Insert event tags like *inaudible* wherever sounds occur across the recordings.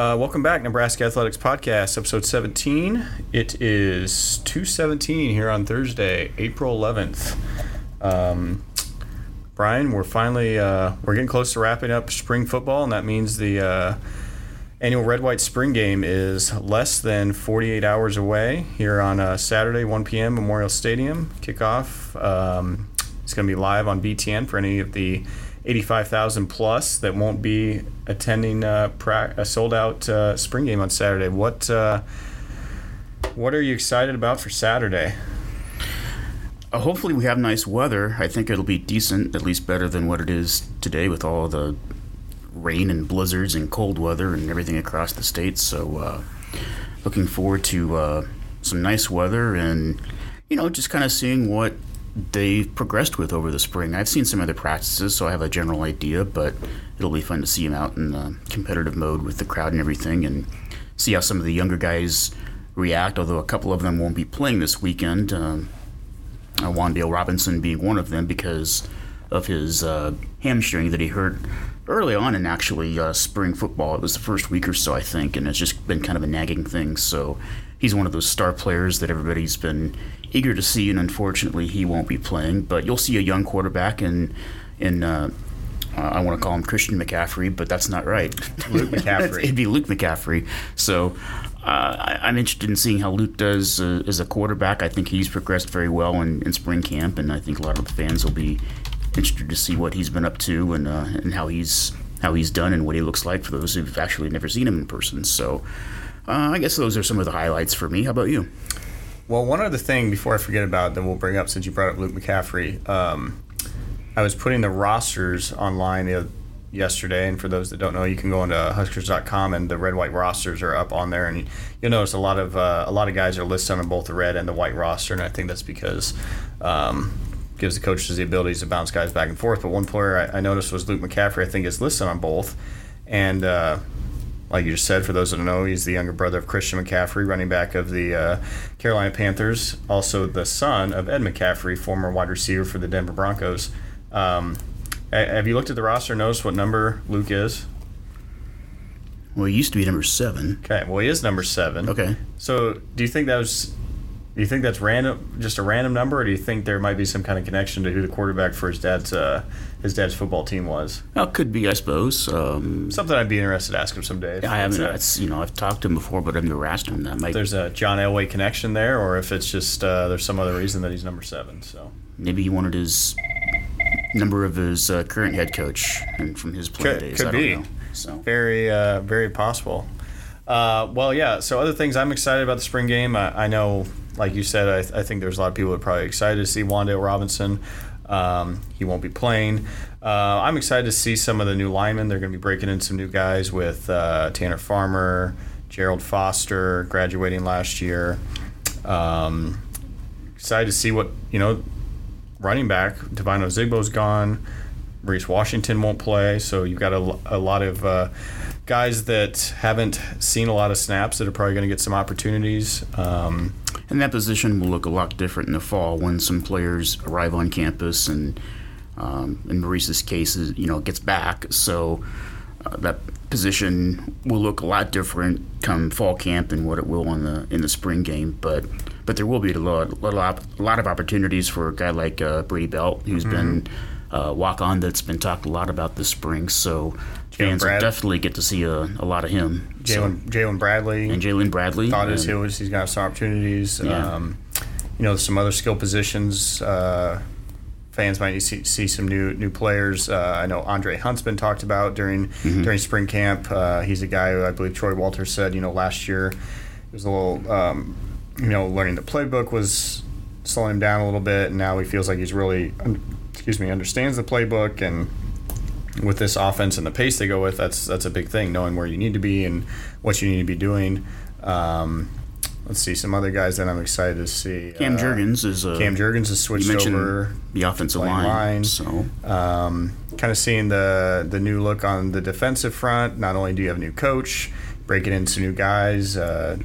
Uh, welcome back, Nebraska Athletics Podcast, episode 17. It is 217 here on Thursday, April 11th. Um, Brian, we're finally uh, we're getting close to wrapping up spring football, and that means the uh, annual Red White Spring Game is less than 48 hours away here on uh, Saturday, 1 p.m. Memorial Stadium kickoff. Um, it's going to be live on BTN for any of the 85,000 plus that won't be attending uh, pra- a sold out uh, spring game on Saturday. What uh, what are you excited about for Saturday? Uh, hopefully, we have nice weather. I think it'll be decent, at least better than what it is today with all the rain and blizzards and cold weather and everything across the state. So, uh, looking forward to uh, some nice weather and, you know, just kind of seeing what they've progressed with over the spring. I've seen some other practices, so I have a general idea, but it'll be fun to see them out in the competitive mode with the crowd and everything and see how some of the younger guys react, although a couple of them won't be playing this weekend. Um, uh, Wan'Dale Robinson being one of them because of his uh, hamstring that he hurt early on in actually uh, spring football. It was the first week or so, I think, and it's just been kind of a nagging thing. So he's one of those star players that everybody's been eager to see, and unfortunately, he won't be playing. But you'll see a young quarterback in in. Uh, uh, I want to call him Christian McCaffrey, but that's not right. Luke *laughs* McCaffrey. It'd be Luke McCaffrey. So uh, I, am interested in seeing how Luke does uh, as a quarterback. I think he's progressed very well in, in, spring camp, and I think a lot of the fans will be interested to see what he's been up to and uh, and how he's how he's done and what he looks like for those who've actually never seen him in person. So uh, I guess those are some of the highlights for me. How about you? Well, one other thing before I forget about that we'll bring up since you brought up Luke McCaffrey. Um, I was putting the rosters online yesterday, and for those that don't know, you can go into Huskers.com, and the red white rosters are up on there, and you'll notice a lot of uh, a lot of guys are listed on both the red and the white roster, and I think that's because um, gives the coaches the abilities to bounce guys back and forth. But one player I, I noticed was Luke McCaffrey. I think is listed on both, and uh, like you just said, for those that don't know, he's the younger brother of Christian McCaffrey, running back of the uh, Carolina Panthers, also the son of Ed McCaffrey, former wide receiver for the Denver Broncos. Um, have you looked at the roster? Noticed what number Luke is? Well, he used to be number seven. Okay, well he is number seven. Okay. So, do you think that was do you think that's random, just a random number, or do you think there might be some kind of connection to who the quarterback for his dad's uh, his dad's football team was? Well, it could be, I suppose. Um, Something I'd be interested to ask him someday. I haven't. It's, you know, I've talked to him before, but I've never asked him that. Might, there's a John Elway connection there, or if it's just uh, there's some other reason that he's number seven. So maybe he wanted his number of his uh, current head coach and from his playing could, days. Could be. Know, so very, uh, very possible. Uh, well, yeah. So other things I'm excited about the spring game. I, I know like you said, I, th- I, think there's a lot of people that are probably excited to see Wan'Dale Robinson. Um, he won't be playing. Uh, I'm excited to see some of the new linemen. They're going to be breaking in some new guys with uh, Tanner Farmer, Jerald Foster, graduating last year. Um, excited to see what you know. Running back Devine Ozigbo's gone. Maurice Washington won't play, so you've got a, a lot of uh, guys that haven't seen a lot of snaps that are probably going to get some opportunities. Um, and that position will look a lot different in the fall when some players arrive on campus and um, in Maurice's case, you know, gets back. So uh, that position will look a lot different come fall camp than what it will in the in the spring game. But but there will be a lot, a lot, a lot of opportunities for a guy like uh, Brody Belt, who's mm-hmm. been uh, walk on that's been talked a lot about this spring. So fans Brad- will definitely get to see a, a lot of him. Jalen so. Bradley and Jaylin Bradley. Thought he was, he's got some opportunities. Yeah. Um, you know, some other skill positions. Uh, fans might see, see some new new players. Uh, I know Andre Hunt's been talked about during mm-hmm. during spring camp. Uh, he's a guy who I believe Troy Walters said, you know, last year it was a little, um, you know, learning the playbook was slowing him down a little bit, and now he feels like he's really, excuse me, understands the playbook and with this offense and the pace they go with, that's that's a big thing. Knowing where you need to be and what you need to be doing. Um, let's see some other guys that I'm excited to see. Cam uh, Jurgens is a, Cam Jurgens has switched over the offensive line. line. So um, kind of seeing the the new look on the defensive front. Not only do you have a new coach, breaking into new guys. Uh,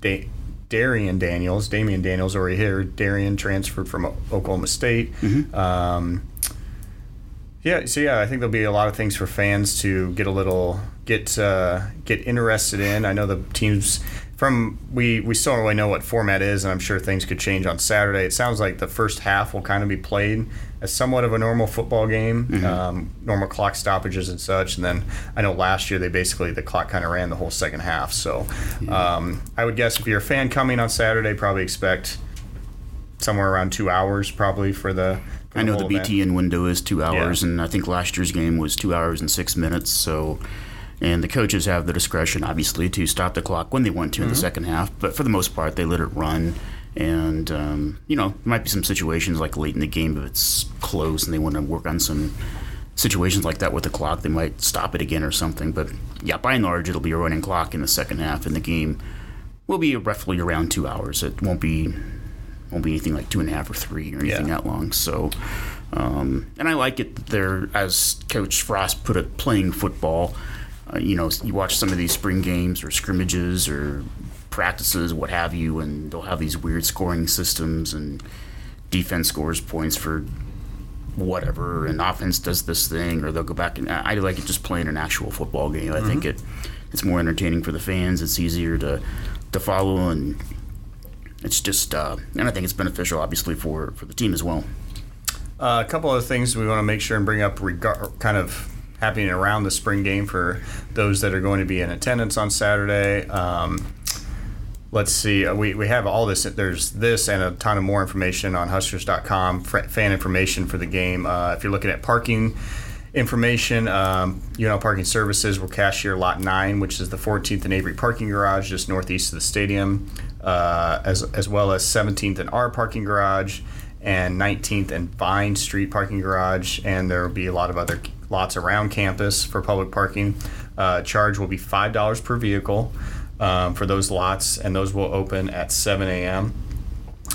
da- Darrion Daniels, Damion Daniels already here. Darrion transferred from Oklahoma State. Mm-hmm. Um, yeah, so yeah, I think there'll be a lot of things for fans to get a little get uh, get interested in. I know the teams from we we still don't really know what format is, and I'm sure things could change on Saturday. It sounds like the first half will kind of be played as somewhat of a normal football game, Mm-hmm. um, normal clock stoppages and such. And then I know last year they basically the clock kind of ran the whole second half. So um, I would guess if you're a fan coming on Saturday, probably expect somewhere around two hours probably for the. I know the whole event. BTN window is two hours, and I think last year's game was two hours and six minutes. So, and the coaches have the discretion, obviously, to stop the clock when they want to in Mm-hmm. the second half. But for the most part, they let it run. And um, you know, there might be some situations like late in the game if it's close and they want to work on some situations like that with the clock. They might stop it again or something. But yeah, by and large, it'll be a running clock in the second half, and the game will be roughly around two hours. It won't be won't be anything like two and a half or three or anything Yeah. that long. So, um, and I like it that they're, as Coach Frost put it, playing football. Uh, you know, you watch some of these spring games or scrimmages or practices, what have you, and they'll have these weird scoring systems and defense scores points for whatever, and offense does this thing, or they'll go back and I I like it just playing an actual football game. I think it it's more entertaining for the fans. It's easier to to follow, and it's just uh, and I think it's beneficial, obviously, for for the team as well. Uh, a couple of things we want to make sure and bring up, regard, kind of happening around the spring game for those that are going to be in attendance on Saturday. Um, let's see, uh, we, we have all this. There's this and a ton of more information on Huskers.com, fan information for the game. Uh, if you're looking at parking information, um, UNL Parking Services will cashier Lot 9, which is the 14th and Avery parking garage just northeast of the stadium, uh, as, as well as 17th and R parking garage and 19th and Vine Street parking garage, and there will be a lot of other lots around campus for public parking. Uh, charge will be five dollars per vehicle um, for those lots, and those will open at 7 a.m.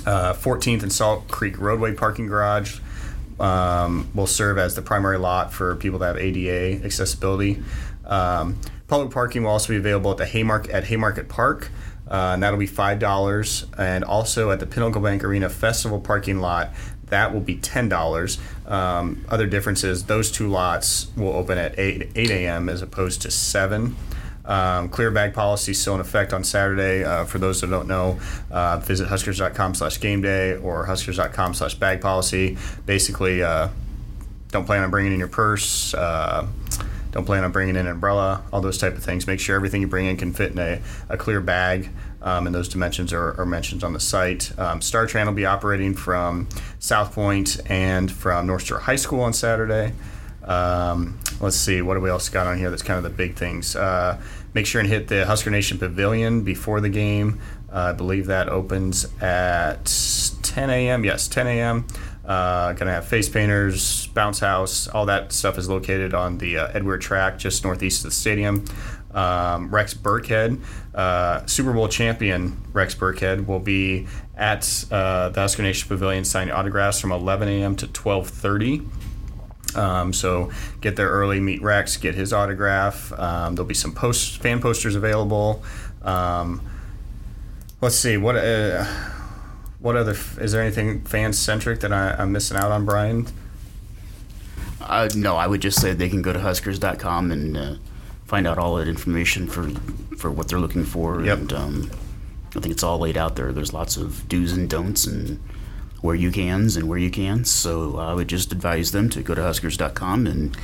Uh, 14th and Salt Creek roadway parking garage um, will serve as the primary lot for people that have ADA accessibility. Um, public parking will also be available at the Haymarket at Haymarket Park, uh, and that'll be five dollars. And also at the Pinnacle Bank Arena Festival parking lot, that will be ten dollars. Um, other differences: those two lots will open at eight eight a.m. as opposed to seven. Um, clear bag policy still in effect on Saturday. Uh, for those that don't know, uh, visit huskers.com slash game day or huskers.com slash bag policy. Basically, uh, don't plan on bringing in your purse. Uh, don't plan on bringing in an umbrella. All those type of things. Make sure everything you bring in can fit in a, a clear bag. Um, and those dimensions are, are mentioned on the site. Um, Star Tran will be operating from South Point and from North Shore High School on Saturday. Um, let's see, what do we else got on here that's kind of the big things? Uh, make sure and hit the Husker Nation Pavilion before the game. Uh, I believe that opens at 10 a.m. Yes, 10 a.m. Uh, gonna have face painters, bounce house, all that stuff is located on the uh, Ed Weir track just northeast of the stadium. Um, Rex Burkhead, uh, Super Bowl champion Rex Burkhead, will be at uh, the Husker Nation Pavilion signing autographs from 11 a.m. to 12:30. Um, so get there early, meet Rex, get his autograph. Um, there'll be some post fan posters available. Um, let's see what uh, what other is there anything fan centric that I, I'm missing out on, Brian? Uh, no, I would just say they can go to Huskers.com and uh, find out all that information for for what they're looking for. Yep. And um, I think it's all laid out there. There's lots of do's and don'ts and where you cans and where you can't. So I would just advise them to go to Huskers.com and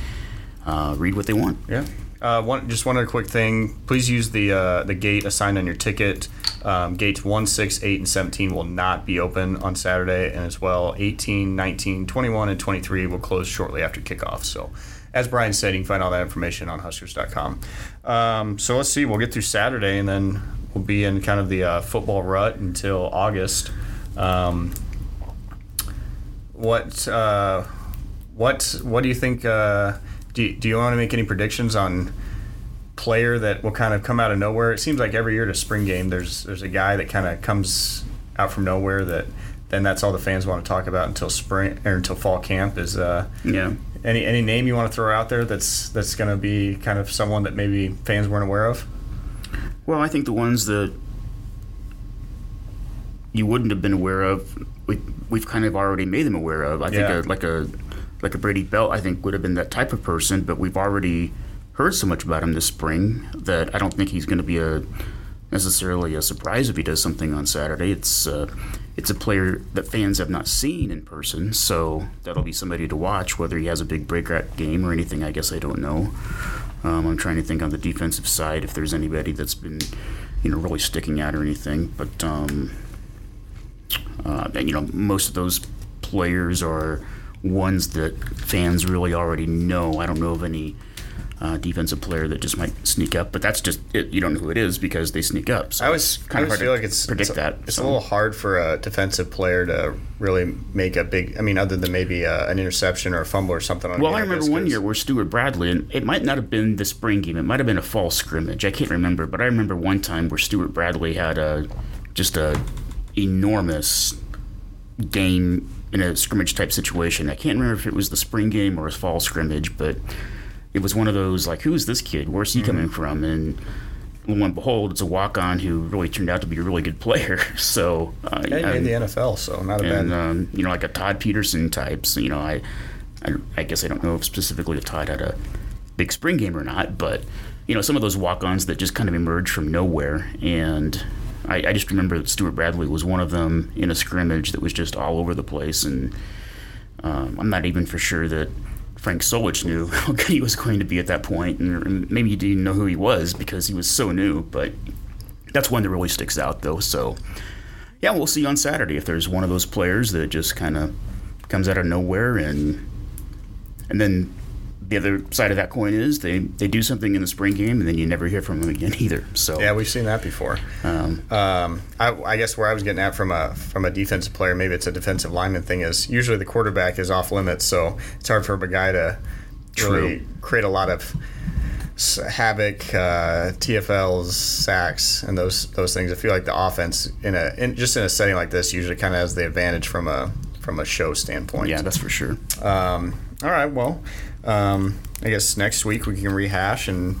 uh, read what they want. Yeah. Uh, one, just one other quick thing. Please use the uh, the gate assigned on your ticket. Um, gates 1, 6, 8, and 17 will not be open on Saturday, and as well 18, 19, 21, and 23 will close shortly after kickoff. So, as Brian said, you can find all that information on Huskers.com. Um, so let's see. We'll get through Saturday, and then we'll be in kind of the uh, football rut until August. Um, what uh, what what do you think? Uh, do you, do you want to make any predictions on player that will kind of come out of nowhere? It seems like every year at a spring game, there's there's a guy that kind of comes out from nowhere that then that's all the fans want to talk about until spring or until fall camp. Is uh, Yeah. any any name you want to throw out there that's that's going to be kind of someone that maybe fans weren't aware of? Well, I think the ones that you wouldn't have been aware of, we, we've kind of already made them aware of. I Yeah. think a, like a like a Brody Belt, I think would have been that type of person, but we've already heard so much about him this spring that I don't think he's going to be a necessarily a surprise if he does something on Saturday. It's uh, it's a player that fans have not seen in person, so that'll be somebody to watch. Whether he has a big breakout game or anything, I guess I don't know. Um, I'm trying to think on the defensive side if there's anybody that's been, you know, really sticking out or anything. But um, uh, and, you know, most of those players are ones that fans really already know. I don't know of any uh, defensive player that just might sneak up, but that's just it. You don't know who it is because they sneak up. So I always kind of feel like it's predict it's, that. It's so. a little hard for a defensive player to really make a big. I mean, other than maybe a, an interception or a fumble or something. On Well, I remember one year where Stuart Bradley, and it might not have been the spring game, it might have been a fall scrimmage. I can't remember, but I remember one time where Stuart Bradley had a just a enormous game in a scrimmage type situation. I can't remember if it was the spring game or a fall scrimmage, but it was one of those like, who's this kid? Where's he coming from? And lo and behold, it's a walk on who really turned out to be a really good player. *laughs* So, uh, Yeah, he I'm- made the NFL, so not a and bad. um, you know, like a Todd Peterson types. You know, I, I, I guess I don't know if specifically if Todd had a big spring game or not, but you know, some of those walk-ons that just kind of emerge from nowhere, and I, I just remember that Stuart Bradley was one of them in a scrimmage that was just all over the place, and um, I'm not even for sure that. Frank Solich knew *laughs* how good he was going to be at that point, and maybe he didn't know who he was because he was so new. But that's one that really sticks out, though. So, yeah, we'll see on Saturday if there's one of those players that just kind of comes out of nowhere and and then the other side of that coin is they, they do something in the spring game and then you never hear from them again *laughs* either. So Yeah, we've seen that before. um, Um, I, I guess where I was getting at from a from a defensive player, maybe it's a defensive lineman thing, is usually the quarterback is off limits, so it's hard for a guy to really True. create a lot of havoc, uh, TFLs, sacks, and those those things. I feel like the offense in a in, just in a setting like this usually kind of has the advantage from a from a show standpoint. yeah, that's for sure. Um, all right. Well, um, I guess next week we can rehash and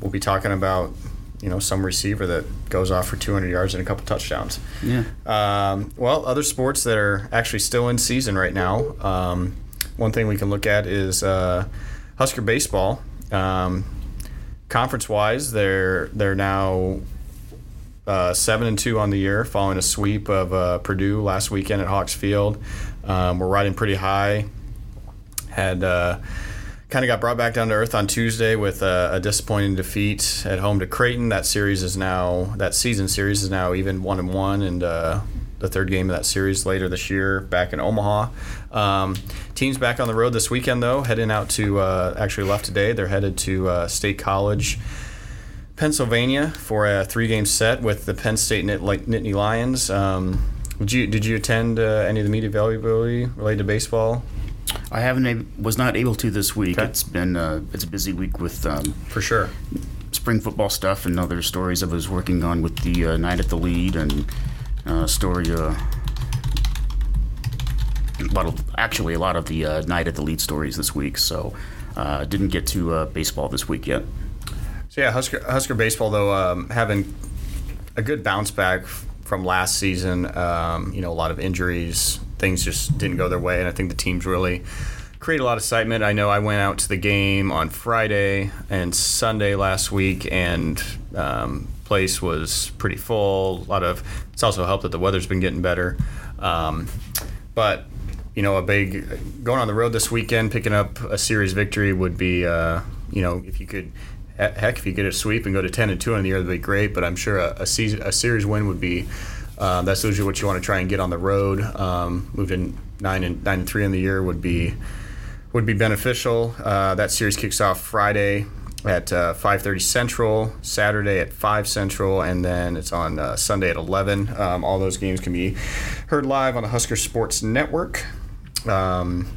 we'll be talking about you know some receiver that goes off for 200 yards and a couple touchdowns. Yeah. Um, well, other sports that are actually still in season right now. Um, one thing we can look at is uh, Husker baseball. Um, conference-wise, they're they're now uh, seven and two on the year, following a sweep of uh, Purdue last weekend at Hawks Field. Um, we're riding pretty high. Had uh, kind of got brought back down to earth on Tuesday with a, a disappointing defeat at home to Creighton. That series is now that season series is now even one and one, and uh, the third game of that series later this year back in Omaha. Um, teams back on the road this weekend though, heading out to uh, actually left today. They're headed to uh, State College. Pennsylvania for a three-game set with the Penn State Nittany Lions. Um, did you did you attend uh, any of the media availability related to baseball? I haven't ab- was not able to this week. Okay. It's been uh, it's a busy week with um, For sure. spring football stuff and other stories I was working on with the uh, night at the Lied and uh, story. Uh, a lot of, actually, a lot of the uh, night at the Lied stories this week. So uh, didn't get to uh, baseball this week yet. So yeah, Husker Husker baseball though um, having a good bounce back from last season. Um, you know, a lot of injuries, things just didn't go their way, and I think the teams really create a lot of excitement. I know I went out to the game on Friday and Sunday last week, and um, place was pretty full. A lot of it's also helped that the weather's been getting better, um, but you know, a big going on the road this weekend, picking up a series victory would be, uh, you know, if you could, heck, if you get a sweep and go to ten and two in the year, that'd be great. But I'm sure a, a, season, a series win would be. Uh, that's usually what you want to try and get on the road. Um, moving nine and nine and three in the year would be would be beneficial. Uh, that series kicks off Friday at uh, 5:30 Central, Saturday at 5 Central, and then it's on uh, Sunday at 11. Um, all those games can be heard live on the Husker Sports Network. Um,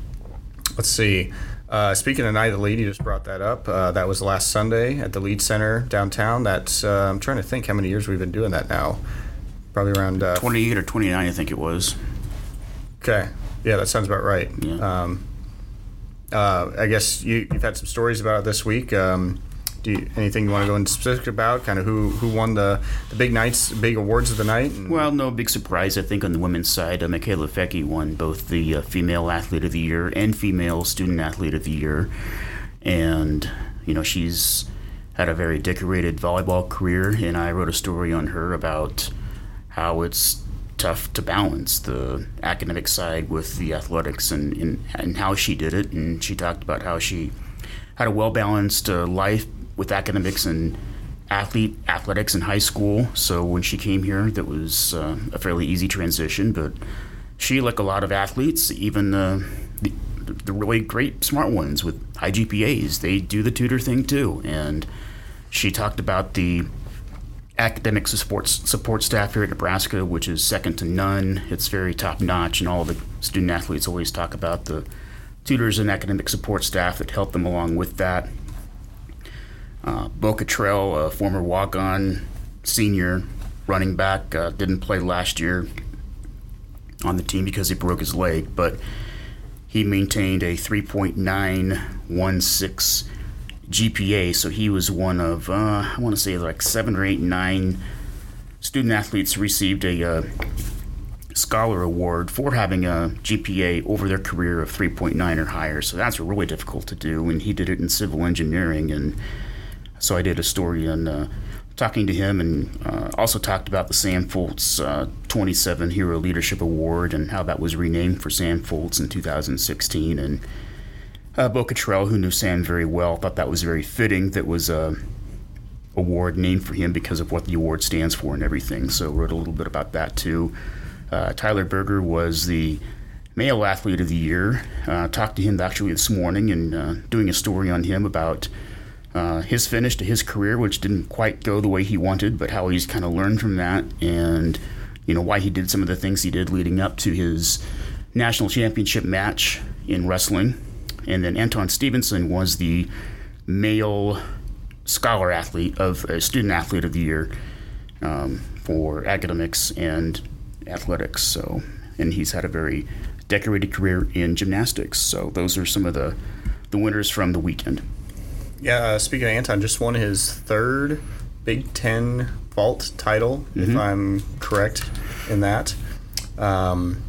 let's see. Uh, speaking of Night of the Lied, you just brought that up. Uh, that was last Sunday at the Lied Center downtown. That's uh, I'm trying to think how many years we've been doing that now. Probably around uh, 28 or 29, I think it was. Okay. Yeah, that sounds about right. Yeah. Um, uh, I guess you, you've had some stories about it this week. Um, do you, anything you want to go into specific about? Kind of who who won the, the big nights, big awards of the night? And- Well, no big surprise. I think on the women's side, uh, Mikaela Foecke won both the uh, Female Athlete of the Year and Female Student Athlete of the Year. And you know, she's had a very decorated volleyball career, and I wrote a story on her about how it's tough to balance the academic side with the athletics and, and, and how she did it. And she talked about how she had a well balanced uh, life with academics and athlete athletics in high school. So when she came here, that was uh, a fairly easy transition. But she, like a lot of athletes, even the, the the really great smart ones with high GPAs, they do the tutor thing too. And she talked about the academic support support staff here at Nebraska, which is second to none. It's very top notch, and all the student athletes always talk about the tutors and academic support staff that help them along with that. Uh, Bo Kitrell, a former walk-on senior running back, uh, didn't play last year on the team because he broke his leg, but he maintained a 3.916 GPA, so he was one of uh, I want to say like seven or eight, nine student athletes received a uh, scholar award for having a GPA over their career of 3.9 or higher. So that's really difficult to do, and he did it in civil engineering. And so I did a story on uh, talking to him, and uh, also talked about the Sam Foltz uh, 27 Hero Leadership Award and how that was renamed for Sam Foltz in 2016, and uh, Bo Kitrell, who knew Sam very well, thought that was very fitting. That was a award named for him because of what the award stands for and everything. So wrote a little bit about that too. Uh, Tyler Berger was the male athlete of the year. Uh, talked to him actually this morning and uh, doing a story on him about uh, his finish to his career, which didn't quite go the way he wanted, but how he's kind of learned from that and you know why he did some of the things he did leading up to his national championship match in wrestling and then Anton Stevenson was the male scholar athlete of uh, student athlete of the year um, for academics and athletics. So, and he's had a very decorated career in gymnastics. So, those are some of the the winners from the weekend. Yeah, uh, speaking of Anton, just won his third Big Ten vault title, mm-hmm. if I'm correct in that. Um,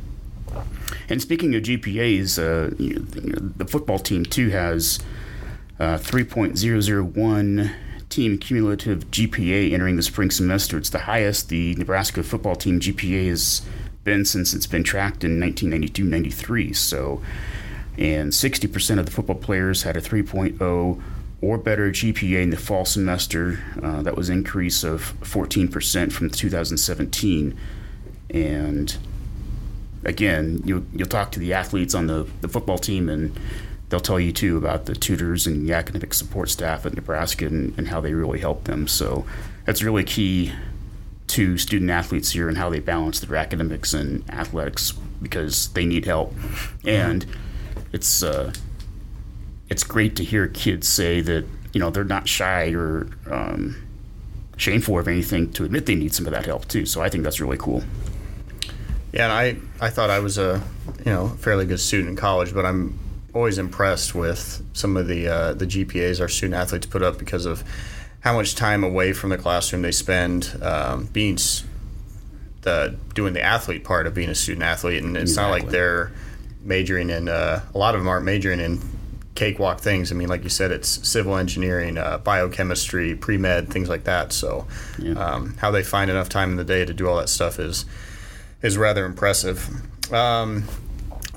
and speaking of GPAs, uh, the football team too has uh, 3.001 team cumulative GPA entering the spring semester. It's the highest the Nebraska football team GPA has been since it's been tracked in 1992-93. So, and 60% of the football players had a 3.0 or better GPA in the fall semester. Uh, that was an increase of 14% from 2017, and again, you, you'll talk to the athletes on the, the football team, and they'll tell you too about the tutors and the academic support staff at Nebraska and, and how they really help them. So that's really key to student athletes here and how they balance their academics and athletics because they need help. And it's uh, it's great to hear kids say that you know they're not shy or um, shameful of anything to admit they need some of that help too. So I think that's really cool. Yeah, and I, I thought I was a you know fairly good student in college, but I'm always impressed with some of the uh, the GPAs our student athletes put up because of how much time away from the classroom they spend um, being the doing the athlete part of being a student athlete, and it's exactly. not like they're majoring in uh, a lot of them aren't majoring in cakewalk things. I mean, like you said, it's civil engineering, uh, biochemistry, pre med, things like that. So, yeah. um, how they find enough time in the day to do all that stuff is is rather impressive. Um,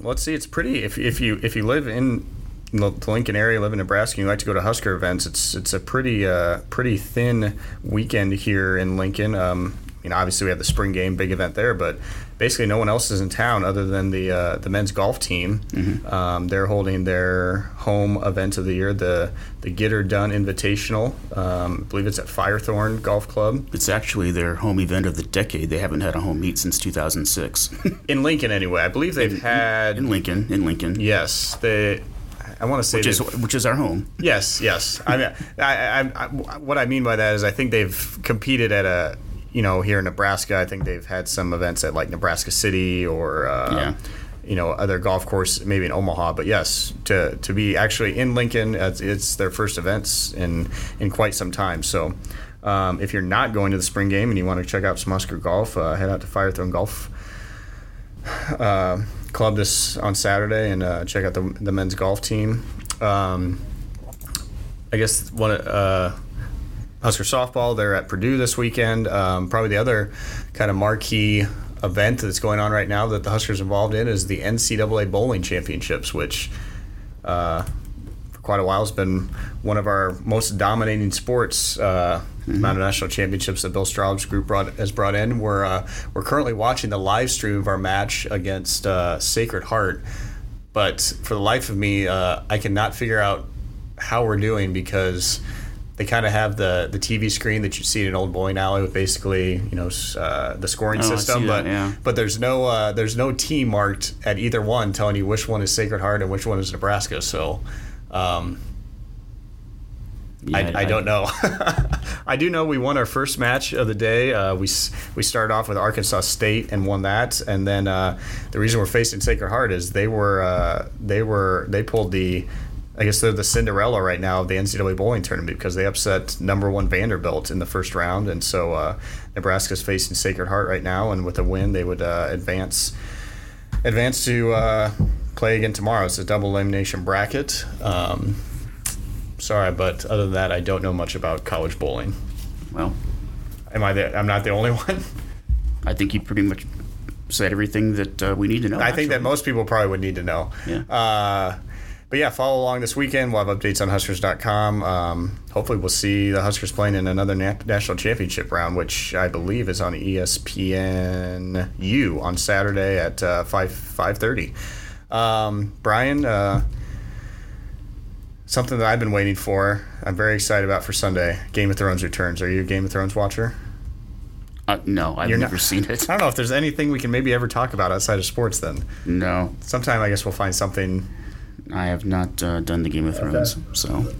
let's see, it's pretty. If, if you if you live in the Lincoln area, live in Nebraska, and you like to go to Husker events. It's it's a pretty uh, pretty thin weekend here in Lincoln. Um, you know, obviously we have the spring game, big event there, but basically no one else is in town other than the uh, the men's golf team. Mm-hmm. Um, they're holding their home event of the year, the the Get Her Done Invitational. Um, I believe it's at Firethorn Golf Club. It's actually their home event of the decade. They haven't had a home meet since 2006. *laughs* in Lincoln, anyway. I believe they've in, had in Lincoln. In Lincoln. Yes, they. I want to say which is which is our home. Yes, yes. I mean, I, I, I, what I mean by that is I think they've competed at a you know, here in Nebraska, I think they've had some events at like Nebraska City or uh, yeah. you know other golf course, maybe in Omaha. But yes, to to be actually in Lincoln, it's, it's their first events in in quite some time. So. Um, if you're not going to the spring game and you want to check out some Husker golf, uh, head out to Firethorn Golf uh, Club this on Saturday and uh, check out the, the men's golf team. Um, I guess one uh, Husker softball. They're at Purdue this weekend. Um, probably the other kind of marquee event that's going on right now that the Huskers involved in is the NCAA bowling championships, which. Uh, for Quite a while, has been one of our most dominating sports. Uh, mm-hmm. Amount of national championships that Bill Straub's group brought, has brought in. We're uh, we're currently watching the live stream of our match against uh, Sacred Heart, but for the life of me, uh, I cannot figure out how we're doing because they kind of have the the TV screen that you see in an old bowling alley with basically you know uh, the scoring oh, system, but that, yeah. but there's no uh, there's no team marked at either one telling you which one is Sacred Heart and which one is Nebraska. So. Um, yeah, I, I, I, don't know. *laughs* I do know we won our first match of the day. Uh, we we started off with Arkansas State and won that, and then uh, the reason we're facing Sacred Heart is they were uh, they were they pulled the I guess they're the Cinderella right now of the NCAA bowling tournament because they upset number one Vanderbilt in the first round, and so uh, Nebraska's facing Sacred Heart right now, and with a win, they would uh, advance advance to uh, play again tomorrow. It's a double elimination bracket. Um, sorry, but other than that, I don't know much about college bowling. Well, am I the? I'm not the only *laughs* one. I think you pretty much said everything that uh, we need to know. I actually. think that most people probably would need to know. Yeah. But yeah, follow along this weekend. We'll have updates on Huskers.com. Um, hopefully, we'll see the Huskers playing in another na- national championship round, which I believe is on ESPNU on Saturday at uh, five five thirty. Um, Brian, uh, something that I've been waiting for. I'm very excited about for Sunday. Game of Thrones returns. Are you a Game of Thrones watcher? Uh, no, I've You're never not, seen it. *laughs* I don't know if there's anything we can maybe ever talk about outside of sports. Then no. Sometime I guess we'll find something I have not uh, done the Game of Thrones, okay. so.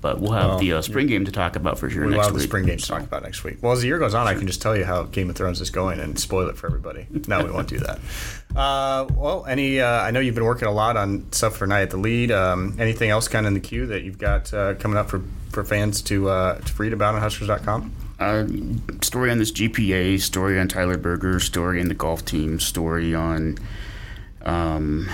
But we'll have well, the uh, spring game to talk about for sure we'll next have the spring game to talk about next week. Well, as the year goes on, I can just tell you how Game of Thrones is going and spoil it for everybody. No, we won't do that. *laughs* Uh, well, any? Uh, I know you've been working a lot on stuff for Night at the Lied. Um, anything else kind of in the queue that you've got uh, coming up for, for fans to uh, to read about on Huskers.com? Uh, story on this GPA, story on Tyler Berger, story on the golf team, story on. Um,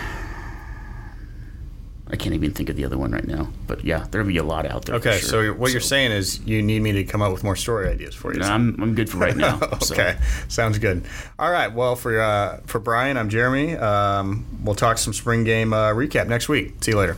I can't even think of the other one right now. But yeah, there'll be a lot out there. Okay, sure. so what so. you're saying is you need me to come up with more story ideas for you. No, I'm, I'm good for right now. *laughs* okay, so. sounds good. All right, well for uh, for Brian, I'm Jeremy. Um, we'll talk some spring game uh, recap next week. See you later.